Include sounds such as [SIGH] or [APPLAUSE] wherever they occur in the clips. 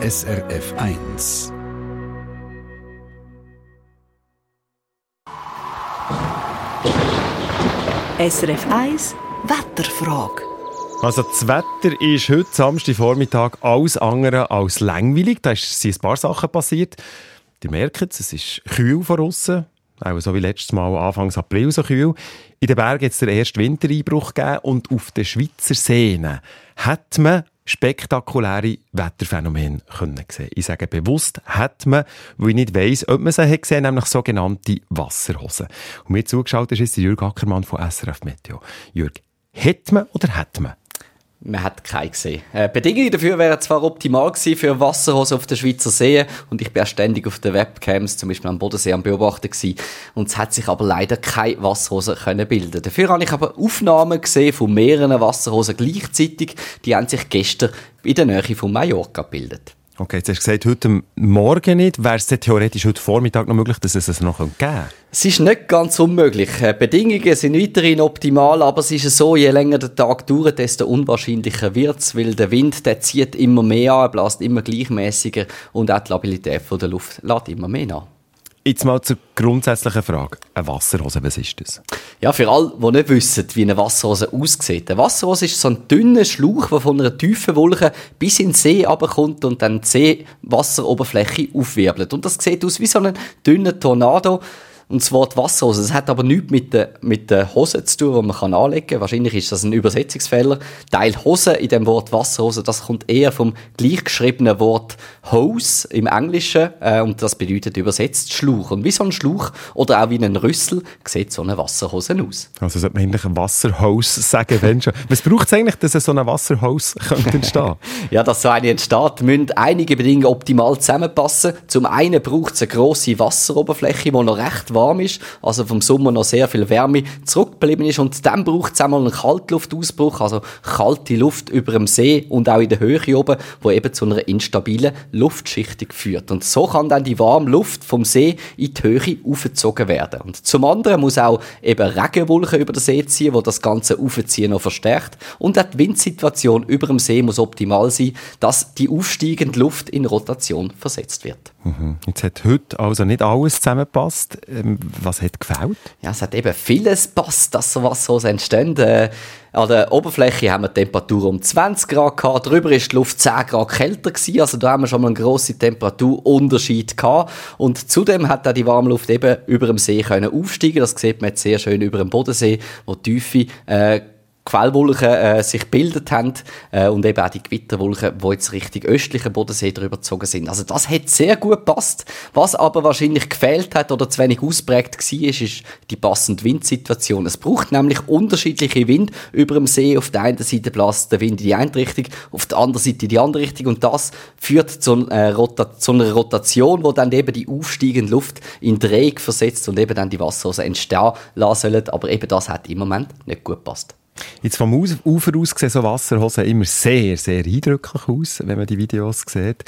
SRF 1. SRF 1 Wetterfrage. Also das Wetter ist heute Samstagvormittag alles andere als langweilig. Da sind ein paar Sachen passiert. Ihr merkt es, es ist kühl von außen. Auch so wie letztes Mal Anfang April so kühl. In den Bergen hat es den ersten Wintereinbruch gegeben und auf den Schweizer Seen hat man spektakuläre Wetterphänomene können sehen. Ich sage bewusst, hat man, weil ich nicht weiss, ob man sie hat gesehen, nämlich sogenannte Wasserhosen. Und mir zugeschaut ist Jürg Ackermann von SRF Meteo. Jürg, hat man oder hat man? Man hat keine gesehen. Äh, Bedingungen dafür wären zwar optimal gewesen für Wasserhosen auf der Schweizer See und ich bin ständig auf den Webcams, zum Beispiel am Bodensee am Beobachten gewesen. Und es hat sich aber leider keine Wasserhosen können bilden. Dafür habe ich aber Aufnahmen gesehen von mehreren Wasserhosen gleichzeitig. Die haben sich gestern in der Nähe von Mallorca gebildet. Okay, jetzt hast du gesagt, heute Morgen nicht. Wäre es theoretisch heute Vormittag noch möglich, dass es es noch geben könnte? Es ist nicht ganz unmöglich. Die Bedingungen sind weiterhin optimal, aber es ist so, je länger der Tag dauert, desto unwahrscheinlicher wird es, weil der Wind der zieht immer mehr an, bläst immer gleichmäßiger und auch die Labilität der Luft lädt immer mehr an. Jetzt mal zur grundsätzlichen Frage. Eine Wasserhose, was ist das? Ja, für alle, die nicht wissen, wie eine Wasserhose aussieht. Eine Wasserhose ist so ein dünner Schlauch, der von einer tiefen Wolke bis in den See runterkommt und dann die Seewasseroberfläche aufwirbelt. Und das sieht aus wie so ein dünner Tornado. Und das Wort Wasserhose, das hat aber nichts mit der, mit der Hose zu tun, die man kann anlegen kann. Wahrscheinlich ist das ein Übersetzungsfehler. Teil Hose in dem Wort Wasserhose, das kommt eher vom gleichgeschriebenen Wort Hose im Englischen äh, und das bedeutet übersetzt Schlauch. Und wie so ein Schlauch oder auch wie ein Rüssel sieht so eine Wasserhose aus. Also sollte man eigentlich ein Wasserhose sagen, wenn schon. Was braucht es eigentlich, dass so eine Wasserhose entstehen [LAUGHS] Ja, dass so eine entsteht, müssen einige Bedingungen optimal zusammenpassen. Zum einen braucht es eine grosse Wasseroberfläche, die noch recht warm ist, also vom Sommer noch sehr viel Wärme zurückgeblieben ist und dann braucht es einmal einen Kaltluftausbruch, also kalte Luft über dem See und auch in der Höhe oben, wo eben zu einer instabilen Luftschichtung führt. Und so kann dann die warme Luft vom See in die Höhe aufgezogen werden. Und zum anderen muss auch eben Regenwolken über den See ziehen, wo das ganze Aufziehen noch verstärkt. Und auch die Windsituation über dem See muss optimal sein, dass die aufsteigende Luft in Rotation versetzt wird. Mhm. Jetzt hat heute also nicht alles zusammengepasst. Ähm, was hat gefällt? Ja, es hat eben vieles passt, dass sowas so entstehen. Äh, an der Oberfläche haben wir Temperatur um 20 Grad gehabt, drüber ist die Luft 10 Grad kälter gewesen, also da haben wir schon mal einen grossen Temperaturunterschied gehabt. Und zudem hat auch die Warmluft eben über dem See können aufsteigen. Das sieht man jetzt sehr schön über dem Bodensee, wo die Tiefe äh, Quellwolken äh, sich gebildet haben äh, und eben auch die Gewitterwolken, die jetzt Richtung östlichen Bodensee drüber gezogen sind. Also das hat sehr gut gepasst. Was aber wahrscheinlich gefehlt hat oder zu wenig ausprägt war, ist, ist die passende Windsituation. Es braucht nämlich unterschiedliche Wind über dem See. Auf der einen Seite bläst der Wind in die eine Richtung, auf der anderen Seite in die andere Richtung und das führt zu, äh, zu einer Rotation, wo dann eben die aufsteigende Luft in Dreieck versetzt und eben dann die Wasserhose entstehen lassen sollen. Aber eben das hat im Moment nicht gut gepasst. Jetzt vom Ufer aus sehen so Wasserhosen immer sehr, sehr eindrücklich aus, wenn man die Videos sieht.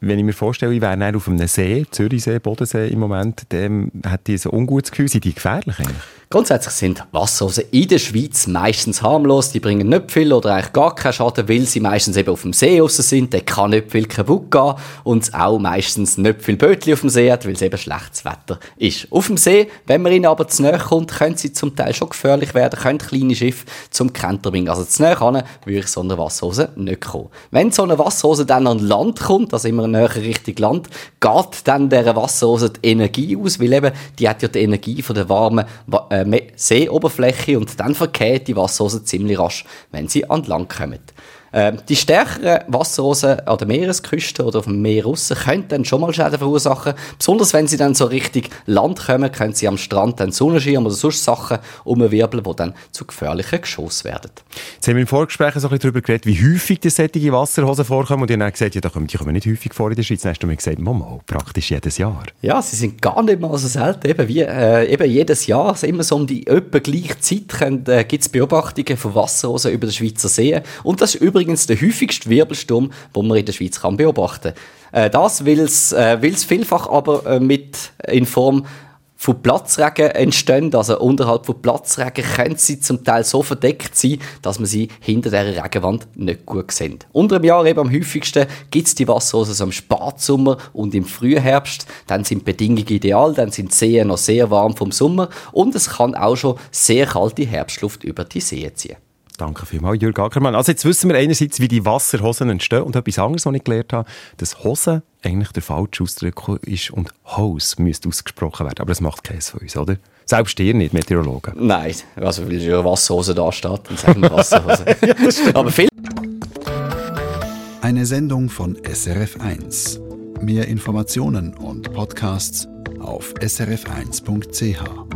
Wenn ich mir vorstelle, ich wäre auf einem See, Zürichsee, Bodensee im Moment, dann hat die so ungutes Gefühl. Sind die gefährlich eigentlich? Grundsätzlich sind Wasserhosen in der Schweiz meistens harmlos. Die bringen nicht viel oder eigentlich gar keinen Schaden, weil sie meistens eben auf dem See raus sind. Der kann nicht viel kaputt gehen und auch meistens nicht viel Bötli auf dem See hat, weil es eben schlechtes Wetter ist. Auf dem See, wenn man ihnen aber zu nahe kommt, können sie zum Teil schon gefährlich werden, können kleine Schiffe zum Kenter bringen. Also zu nahe kann würde ich so eine Wasserhose nicht kommen. Wenn so eine Wasserhose dann an Land kommt, also immer näher Richtung Land, geht dann dieser Wasserhose die Energie aus, weil eben die hat ja die Energie von der warmen äh, Seeoberfläche und dann verkehrt die Wasserhose ziemlich rasch, wenn sie an Land kommen. Ähm, die stärkeren Wasserrosen an der Meeresküste oder auf dem Meer raus können dann schon mal Schäden verursachen. Besonders wenn sie dann so richtig Land kommen, können sie am Strand dann Sonnenschirm oder sonst Sachen umwirbeln, die dann zu gefährlichen Geschoss werden. Jetzt haben wir im Vorgespräch so ein bisschen darüber geredet, wie häufig die solche Wasserhosen vorkommen. Und die haben gesagt, ja, die kommen nicht häufig vor in der Schweiz. Dann hast du mir gesagt, Mama, praktisch jedes Jahr. Ja, sie sind gar nicht mal so selten. Eben, wie, äh, eben jedes Jahr, also immer so um die etwa gleiche Zeit, äh, gibt es Beobachtungen von Wasserhosen über den Schweizer See. Und das ist übrigens übrigens der häufigste Wirbelsturm, den man in der Schweiz kann beobachten kann. Äh, das, weil es äh, vielfach aber äh, mit in Form von Platzregen entstehen. Also unterhalb von Platzregen können sie zum Teil so verdeckt sein, dass man sie hinter der Regenwand nicht gut sieht. Unter dem Jahr eben am häufigsten gibt es die Wasserrosen am Spatsommer und im Frühherbst. Dann sind die Bedingungen ideal, dann sind die Seen noch sehr warm vom Sommer und es kann auch schon sehr kalte Herbstluft über die See ziehen. Danke vielmals, Jürg Ackermann. Also jetzt wissen wir einerseits, wie die Wasserhosen entstehen und etwas anderes, was ich gelernt habe, dass Hosen eigentlich der falsche Ausdruck ist und Hose müsste ausgesprochen werden. Aber das macht keins von uns, oder? Selbst ihr nicht, Meteorologen. Nein, also weil ja Wasserhose da steht, dann sagen wir Wasserhose. [LAUGHS] ja, Aber viel Eine Sendung von SRF1. Mehr Informationen und Podcasts auf srf1.ch.